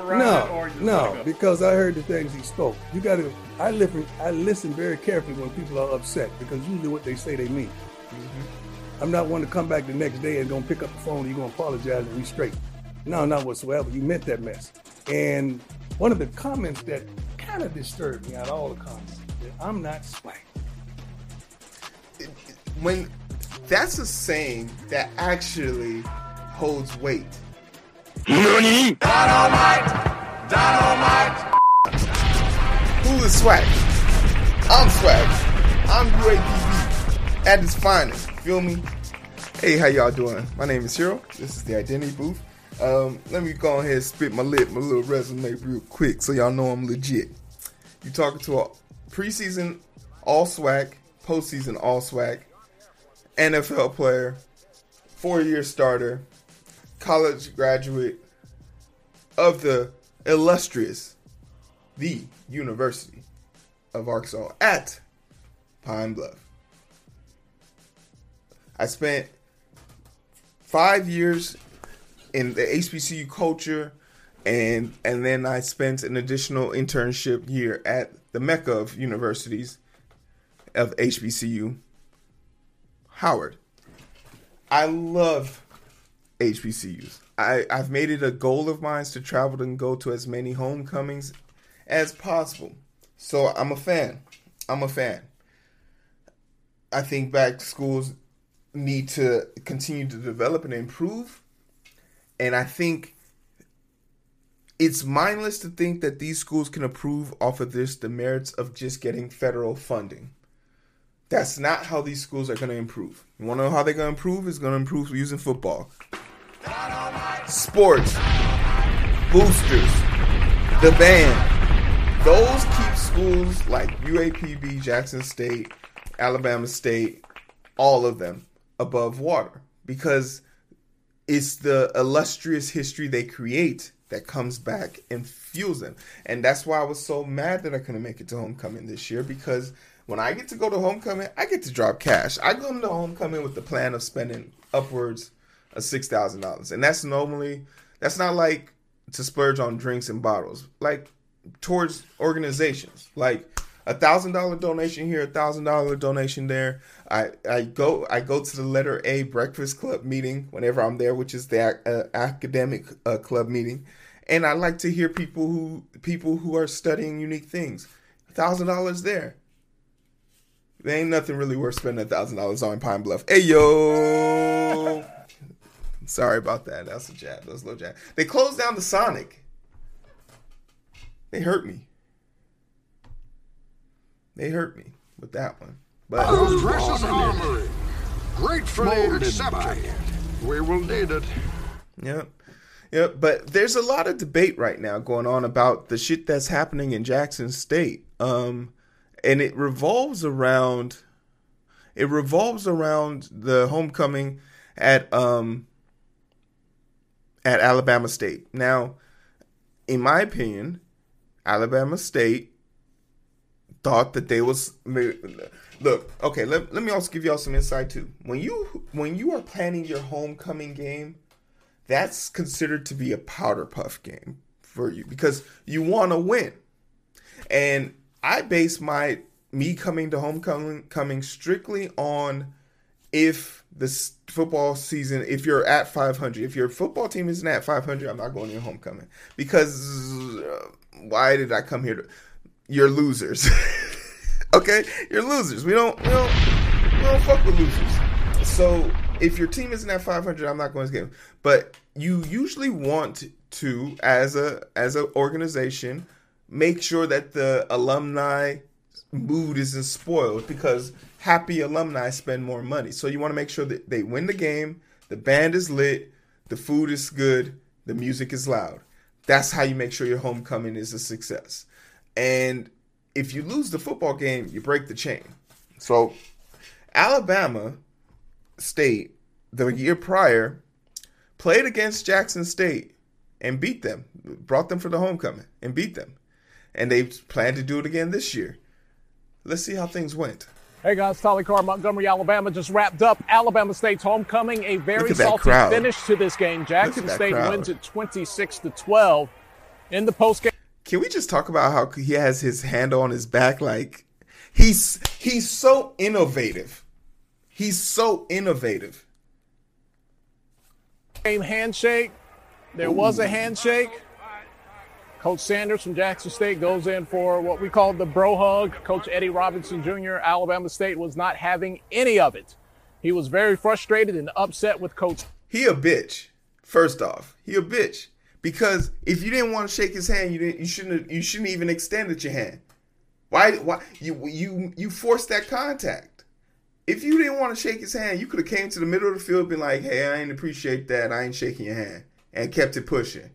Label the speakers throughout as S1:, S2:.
S1: around
S2: no,
S1: or you
S2: no,
S1: go?
S2: because I heard the things he spoke. You got to. I listen. I listen very carefully when people are upset because usually what they say they mean.
S1: Mm-hmm.
S2: I'm not one to come back the next day and gonna pick up the phone. and You're gonna apologize and we straight. No, not whatsoever. You meant that mess. And one of the comments that kind of disturbed me out of all the comments, that I'm not SWAC.
S3: when that's a saying that actually holds weight. Who is SWAC? I'm SWAC. I'm UAPB at its finest. Feel me? Hey, how y'all doing? My name is Hero. This is the Identity Booth. Um, let me go ahead and spit my lip, my little resume real quick so y'all know I'm legit. You talking to a preseason all SWAC, postseason all SWAC, NFL player, four year starter, college graduate of the illustrious, the University of Arkansas at Pine Bluff. I spent five years in the HBCU culture, and and then I spent an additional internship year at the Mecca of universities of HBCU, Howard. I love HBCUs. I, I've made it a goal of mine to travel and go to as many homecomings as possible. So I'm a fan. I'm a fan. I think back schools need to continue to develop and improve. And I think it's mindless to think that these schools can improve off of this the merits of just getting federal funding. That's not how these schools are going to improve. You want to know how they're going to improve? It's going to improve using football, sports, boosters, the band. Those keep schools like UAPB, Jackson State, Alabama State, all of them above water because it's the illustrious history they create that comes back and fuels them. And that's why I was so mad that I couldn't make it to homecoming this year because when I get to go to homecoming, I get to drop cash. I go to homecoming with the plan of spending upwards of six thousand dollars, and that's normally that's not like to splurge on drinks and bottles, like towards organizations, like a thousand dollar donation here, a thousand dollar donation there. I, I go I go to the letter A Breakfast Club meeting whenever I'm there, which is the uh, academic uh, club meeting, and I like to hear people who people who are studying unique things. A thousand dollars there. There ain't nothing really worth spending a thousand dollars on Pine Bluff. Hey yo. Sorry about that. That's a jab. That's a little jab. They closed down the Sonic. They hurt me. They hurt me with that one. But
S4: Precious armory. Gratefully accepted. We will need it.
S3: Yep. Yep. But there's a lot of debate right now going on about the shit that's happening in Jackson State. Um, and it revolves around it revolves around the homecoming at um at Alabama State. Now, in my opinion, Alabama State thought that they was look okay let, let me also give y'all some insight too when you when you are planning your homecoming game that's considered to be a powder puff game for you because you want to win and i base my me coming to homecoming coming strictly on if this football season if you're at 500 if your football team isn't at 500 i'm not going to your homecoming because uh, why did i come here to you're losers. okay, you're losers. We don't, we don't, we don't fuck with losers. So if your team isn't at 500, I'm not going to get. But you usually want to, as a as an organization, make sure that the alumni mood isn't spoiled because happy alumni spend more money. So you want to make sure that they win the game, the band is lit, the food is good, the music is loud. That's how you make sure your homecoming is a success. And if you lose the football game, you break the chain. So, Alabama State, the year prior, played against Jackson State and beat them, brought them for the homecoming and beat them. And they plan to do it again this year. Let's see how things went.
S1: Hey guys, Tolly Carr, Montgomery, Alabama just wrapped up Alabama State's homecoming. A very
S3: at
S1: salty
S3: crowd.
S1: finish to this game. Jackson State
S3: crowd.
S1: wins it 26 to 12. In the postgame.
S3: can we just talk about how he has his hand on his back? Like he's he's so innovative. He's so innovative.
S1: Game handshake. There was a handshake. Coach Sanders from Jackson State goes in for what we call the bro hug. Coach Eddie Robinson Jr., Alabama State, was not having any of it. He was very frustrated and upset with Coach.
S3: He a bitch. First off, he a bitch because if you didn't want to shake his hand, you didn't. You shouldn't. You shouldn't even extended your hand. Why? Why you you you forced that contact? If you didn't want to shake his hand, you could have came to the middle of the field, been like, "Hey, I ain't appreciate that. I ain't shaking your hand," and kept it pushing.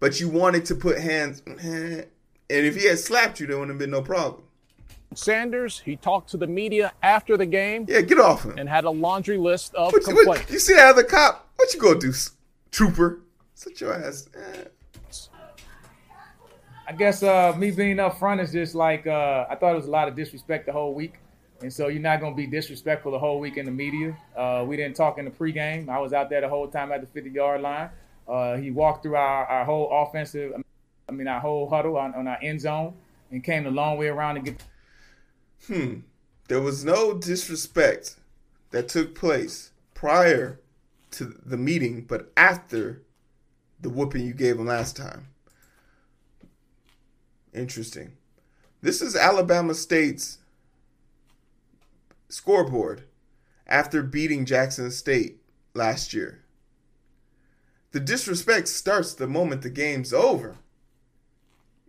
S3: But you wanted to put hands, and if he had slapped you, there wouldn't have been no problem.
S1: Sanders, he talked to the media after the game.
S3: Yeah, get off him.
S1: And had a laundry list of
S3: what,
S1: complaints.
S3: What, you see that other cop? What you gonna do, trooper? Sit your ass. Eh.
S5: I guess uh, me being up front is just like uh, I thought it was a lot of disrespect the whole week, and so you're not gonna be disrespectful the whole week in the media. Uh, we didn't talk in the pregame. I was out there the whole time at the 50 yard line. Uh, he walked through our, our whole offensive, I mean our whole huddle on, on our end zone, and came a long way around to get.
S3: Hmm. There was no disrespect that took place prior to the meeting, but after the whooping you gave him last time. Interesting. This is Alabama State's scoreboard after beating Jackson State last year. The disrespect starts the moment the game's over.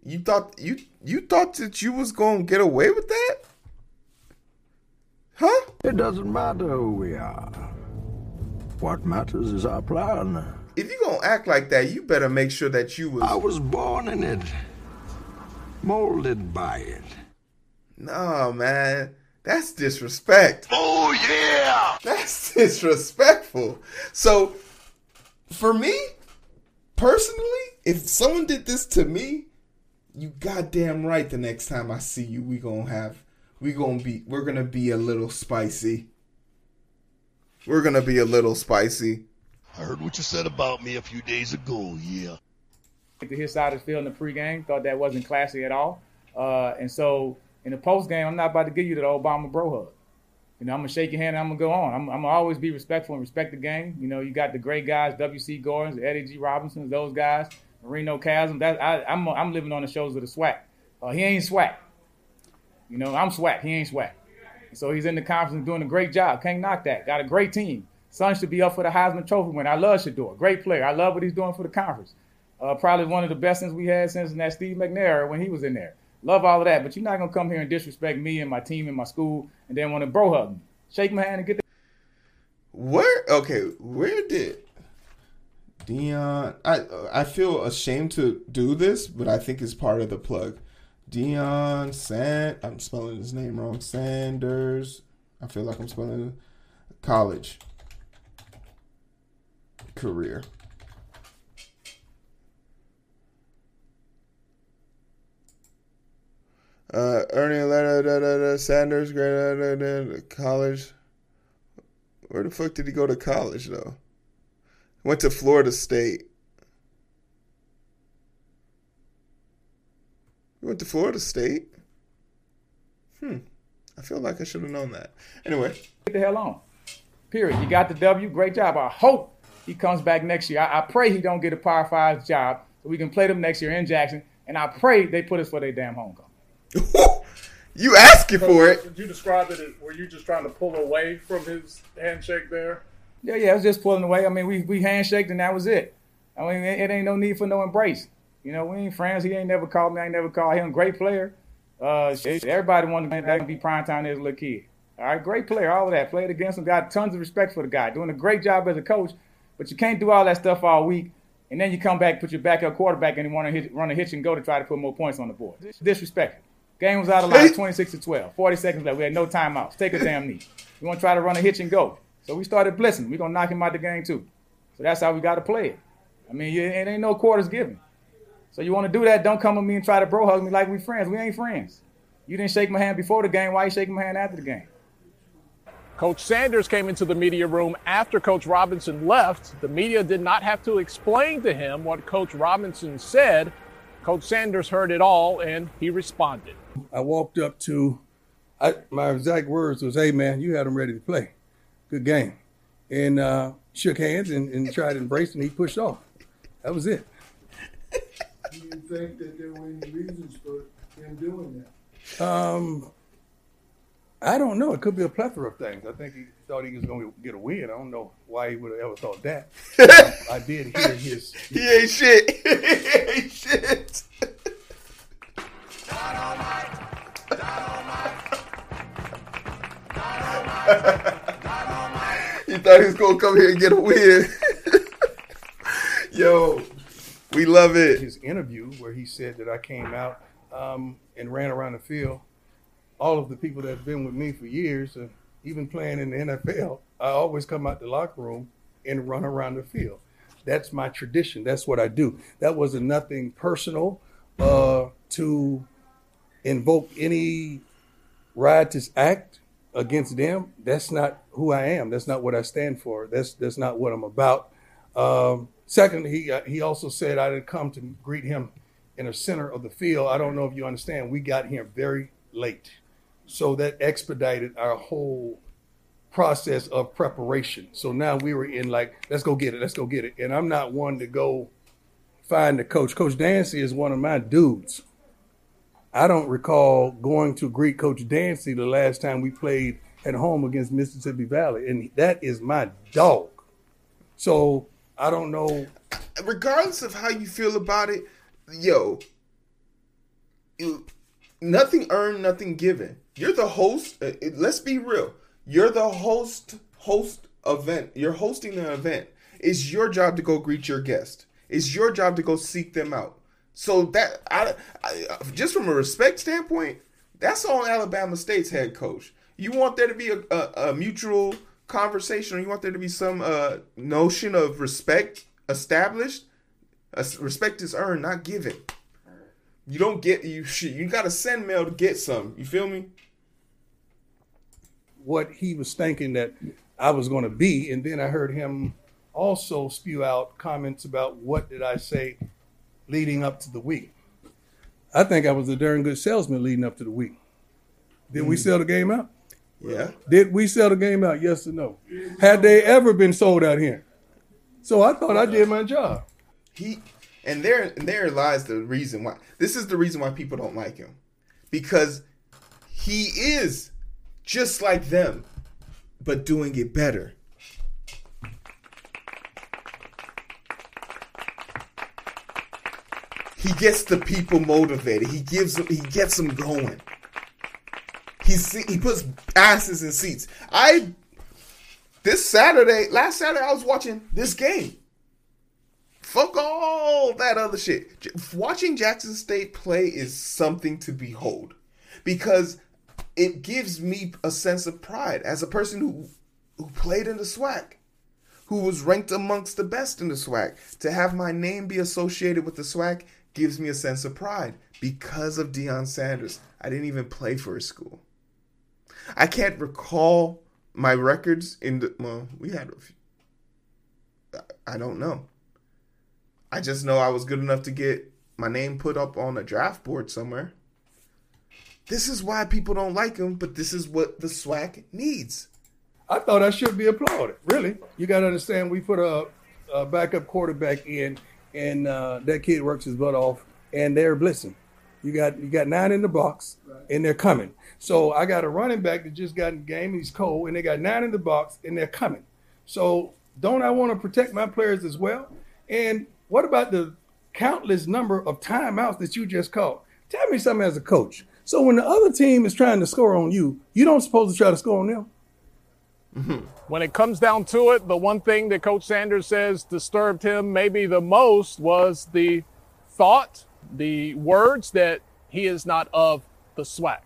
S3: You thought you you thought that you was going to get away with that? Huh?
S6: It doesn't matter who we are. What matters is our plan.
S3: If you gonna act like that, you better make sure that you was.
S6: I was born in it, molded by it.
S3: No, man, that's disrespect.
S6: Oh yeah,
S3: that's disrespectful. So, for me, personally, if someone did this to me, you goddamn right. The next time I see you, we gonna have, we gonna be, we're gonna be a little spicy. We're gonna be a little spicy.
S7: I heard what you said about me a few days ago. Yeah.
S5: To his side of the field in the pregame, thought that wasn't classy at all. Uh, and so in the postgame, I'm not about to give you the Obama bro hug. You know, I'm gonna shake your hand and I'm gonna go on. I'm, I'm gonna always be respectful and respect the game. You know, you got the great guys, W.C. Gordens, Eddie G. Robinsons, those guys, Marino Casem. That I, I'm, I'm living on the shows of the SWAC. Uh, he ain't SWAC. You know, I'm SWAC. He ain't SWAC. So he's in the conference doing a great job. Can't knock that. Got a great team. Son should be up for the Heisman Trophy win. I love Shedeur. Great player. I love what he's doing for the conference. Uh, probably one of the best things we had since that Steve McNair when he was in there. Love all of that, but you're not gonna come here and disrespect me and my team and my school, and then want to bro hug me, shake my hand, and get. The-
S3: where okay? Where did Deion? I I feel ashamed to do this, but I think it's part of the plug. Deion Sand. I'm spelling his name wrong. Sanders. I feel like I'm spelling college career. Uh, Ernie da, da, da, Sanders, great college. Where the fuck did he go to college though? Went to Florida State. He went to Florida State. Hmm. I feel like I should have known that. Anyway.
S5: Get the hell on. Period. You got the W. Great job. I hope he comes back next year. I, I pray he don't get a Power Five job so we can play them next year in Jackson. And I pray they put us for their damn homecoming.
S3: you asking for it?
S1: Did you describe it? As, were you just trying to pull away from his handshake there?
S5: Yeah, yeah, I was just pulling away. I mean, we we handshaked and that was it. I mean, it, it ain't no need for no embrace. You know, we ain't friends. He ain't never called me. I ain't never called him. Great player. Uh, everybody wanted to be prime time as a little kid. All right, great player. All of that. Played against him. Got tons of respect for the guy. Doing a great job as a coach. But you can't do all that stuff all week, and then you come back, put your backup quarterback, and you want to hit, run a hitch and go to try to put more points on the board. Disrespectful. Game was out of line, 26 to 12. 40 seconds left. We had no timeouts. Take a damn knee. We're gonna try to run a hitch and go. So we started blitzing. We're going to knock him out the game, too. So that's how we got to play it. I mean, it ain't no quarters given. So you want to do that, don't come with me and try to bro hug me like we friends. We ain't friends. You didn't shake my hand before the game. Why you shaking my hand after the game?
S1: Coach Sanders came into the media room after Coach Robinson left. The media did not have to explain to him what Coach Robinson said. Coach Sanders heard it all and he responded.
S2: I walked up to, I, my exact words was, "Hey man, you had him ready to play. Good game," and uh, shook hands and, and tried to embrace, and he pushed off. That was it.
S8: Do you think that there were any reasons for him doing that?
S2: Um, I don't know. It could be a plethora of things. I think he thought he was going to get a win. I don't know why he would have ever thought that. I did hear his.
S3: He ain't shit. he ain't shit. he thought he was gonna come here and get a win. Yo, we love it.
S2: his interview where he said that I came out um, and ran around the field. All of the people that have been with me for years, uh, even playing in the NFL, I always come out the locker room and run around the field. That's my tradition. That's what I do. That wasn't nothing personal uh, to invoke any riotous act against them. That's not who I am. That's not what I stand for. That's that's not what I'm about. Um, second, he uh, he also said I didn't come to greet him in the center of the field. I don't know if you understand. We got here very late, so that expedited our whole process of preparation. So now we were in like, let's go get it, let's go get it. And I'm not one to go find the coach. Coach Dancy is one of my dudes. I don't recall going to greet Coach Dancy the last time we played at home against Mississippi Valley, and that is my dog. So I don't know.
S3: regardless of how you feel about it, yo, you, nothing earned, nothing given. You're the host. uh, let's be real. You're the host. Host event. You're hosting an event. It's your job to go greet your guest. It's your job to go seek them out. So that I, I just from a respect standpoint, that's on Alabama State's head coach. You want there to be a, a, a mutual conversation, or you want there to be some uh, notion of respect established. Uh, respect is earned, not given. You don't get you shit. You got to send mail to get some. You feel me?
S2: what he was thinking that I was going to be, and then I heard him also spew out comments about what did I say leading up to the week. I think I was a darn good salesman leading up to the week. Did we mm. sell the game out?
S3: Yeah.
S2: Did we sell the game out? Yes or no? Had they ever been sold out here? So I thought I did my job.
S3: He and there and there lies the reason why. This is the reason why people don't like him, because he is just like them, but doing it better. He gets the people motivated. He gives them. He gets them going. He's he puts asses in seats. I this Saturday, last Saturday, I was watching this game. Fuck all that other shit. Watching Jackson State play is something to behold because it gives me a sense of pride as a person who who played in the SWAC, who was ranked amongst the best in the SWAC. To have my name be associated with the SWAC gives me a sense of pride because of Deion Sanders. I didn't even play for his school. I can't recall my records in the well, we had a few. I don't know. I just know I was good enough to get my name put up on a draft board somewhere. This is why people don't like him, but this is what the SWAC needs.
S2: I thought I should be applauded. Really, you got to understand. We put a, a backup quarterback in, and uh, that kid works his butt off, and they're blitzing. You got you got nine in the box, and they're coming. So I got a running back that just got in game. He's cold, and they got nine in the box, and they're coming. So don't I want to protect my players as well? And what about the countless number of timeouts that you just called? Tell me something as a coach. So when the other team is trying to score on you, you don't supposed to try to score on them.
S1: When it comes down to it, the one thing that Coach Sanders says disturbed him maybe the most was the thought, the words that he is not of the SWAC.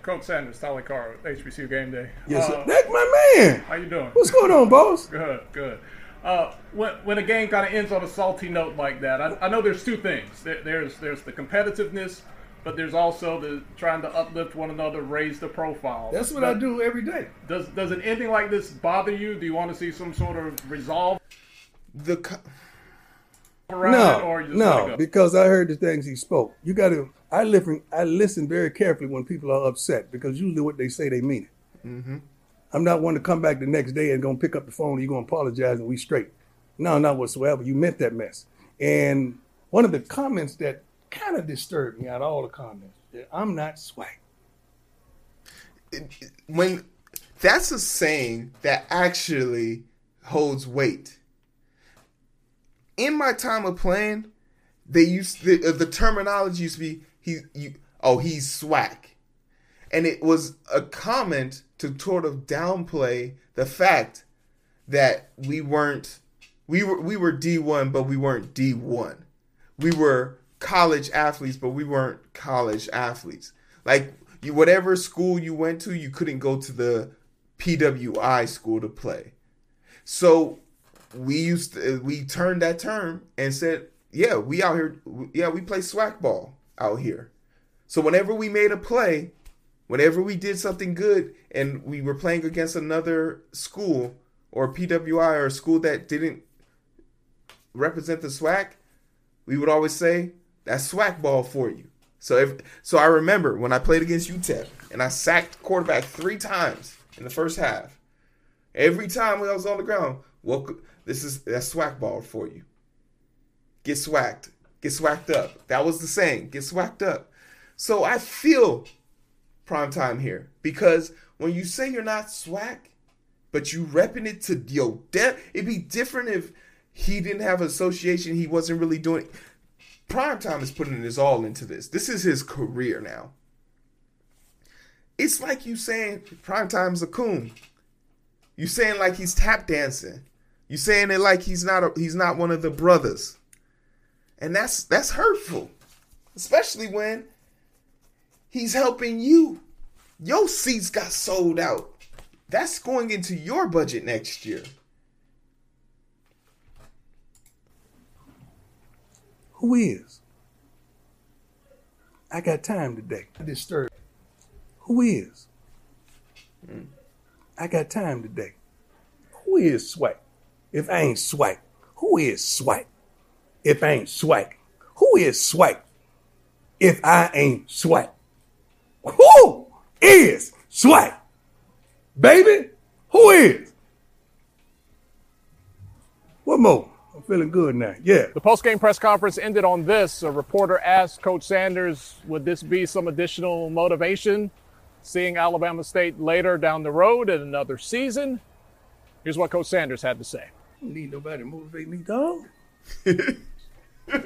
S9: Coach Sanders, Tyler Carr, HBCU Game Day.
S2: Yes,
S9: Uh,
S2: sir. That's my man.
S9: How you doing?
S2: What's going on, boss?
S9: Good, good. Uh, when, when a game kind of ends on a salty note like that, I, I know there's two things. There, there's there's the competitiveness, but there's also the trying to uplift one another, raise the profile.
S2: That's what
S9: But
S2: I do every day.
S9: Does does an ending like this bother you? Do you want to see some sort of resolve?
S3: The co-
S9: around it, or
S2: No,
S9: you just let it
S2: no, because I heard the things he spoke. You got to. I listen. I listen very carefully when people are upset because usually what they say they mean it.
S3: Mm-hmm.
S2: I'm not one to come back the next day and gonna pick up the phone and you're gonna apologize and we straight. No, not whatsoever. You meant that mess. And one of the comments that kind of disturbed me out of all the comments, that I'm not SWAC.
S3: when that's a saying that actually holds weight. In my time of playing, they used the, uh, the terminology used to be he you oh he's SWAC, and it was a comment to sort of downplay the fact that we weren't we were we were D one but we weren't D one. We were college athletes but we weren't college athletes. Like you whatever school you went to, you couldn't go to the PWI school to play. So we used to, we turned that term and said, yeah, we out here, yeah, we play SWAC ball out here. So whenever we made a play, whenever we did something good, and we were playing against another school or PWI or a school that didn't represent the SWAC, we would always say that's SWAC ball for you. So if so, I remember when I played against UTEP and I sacked quarterback three times in the first half. Every time I was on the ground, welcome. This is that's swag ball for you. Get swacked, get swacked up. That was the saying. Get swacked up. So I feel prime time here because when you say you're not SWAC, but you repping it to yo, de- it'd be different if he didn't have association. He wasn't really doing. Prime time is putting his all into this. This is his career now. It's like you saying Primetime's a coon. You saying like he's tap dancing. You saying it like he's not a, he's not one of the brothers. And that's that's hurtful. Especially when he's helping you. Your seats got sold out. That's going into your budget next year.
S2: Who is? I got time today. Disturbed. Who is? I got time today. Who is SWAC? If I ain't SWAC, who is SWAC? If I ain't SWAC, who is SWAC? If I ain't SWAC, who is SWAC? Baby, who is? What more? I'm feeling good now. Yeah.
S1: The post-game press conference ended on this. A reporter asked Coach Sanders, would this be some additional motivation seeing Alabama State later down the road in another season? Here's what Coach Sanders had to say.
S2: I don't need nobody to motivate me, dog.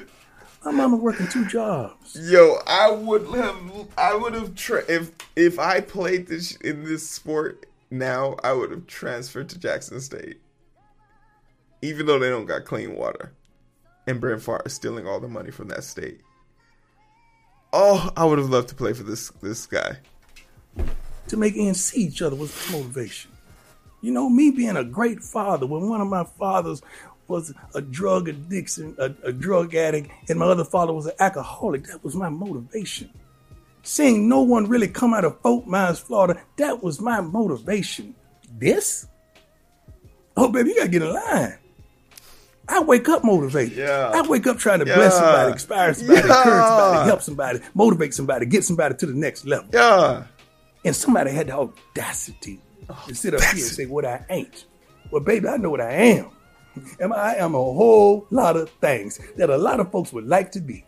S2: My mama working two jobs.
S3: Yo, I would have, I would have, tra- if if I played this in this sport now, I would have transferred to Jackson State, even though they don't got clean water, and Brett Favre is stealing all the money from that state. Oh, I would have loved to play for this this guy.
S2: To make ends see each other was motivation. You know, me being a great father, when one of my fathers was a drug addiction, a, a drug addict, and my other father was an alcoholic, that was my motivation. Seeing no one really come out of Fort Myers, Florida, that was my motivation. This? Oh, baby, you gotta get in line. I wake up motivated.
S3: Yeah.
S2: I wake up trying to
S3: Yeah.
S2: bless somebody, inspire somebody,
S3: Yeah.
S2: encourage somebody, help somebody, motivate somebody, get somebody to the next level.
S3: Yeah.
S2: And somebody had the audacity oh, to sit up here and say what I ain't. Well, baby, I know what I am. And I am a whole lot of things that a lot of folks would like to be.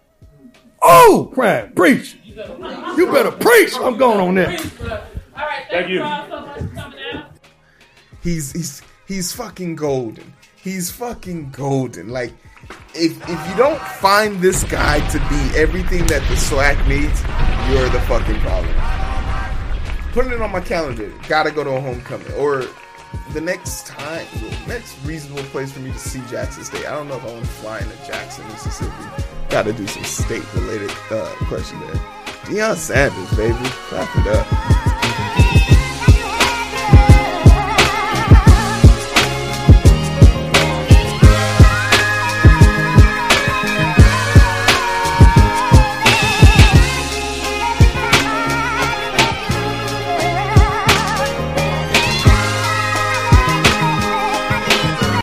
S2: Oh, crime, preach. You better preach. I'm going on there.
S1: Thank you.
S3: He's he's he's fucking golden. He's fucking golden. Like if if you don't find this guy to be everything that the SWAC needs, you're the fucking problem. Putting it on my calendar. Gotta go to a homecoming or the next time, next reasonable place for me to see Jackson State. I don't know if I want to fly into Jackson, Mississippi. Got to do some state related uh, question there. Deion Sanders, baby, clap it up.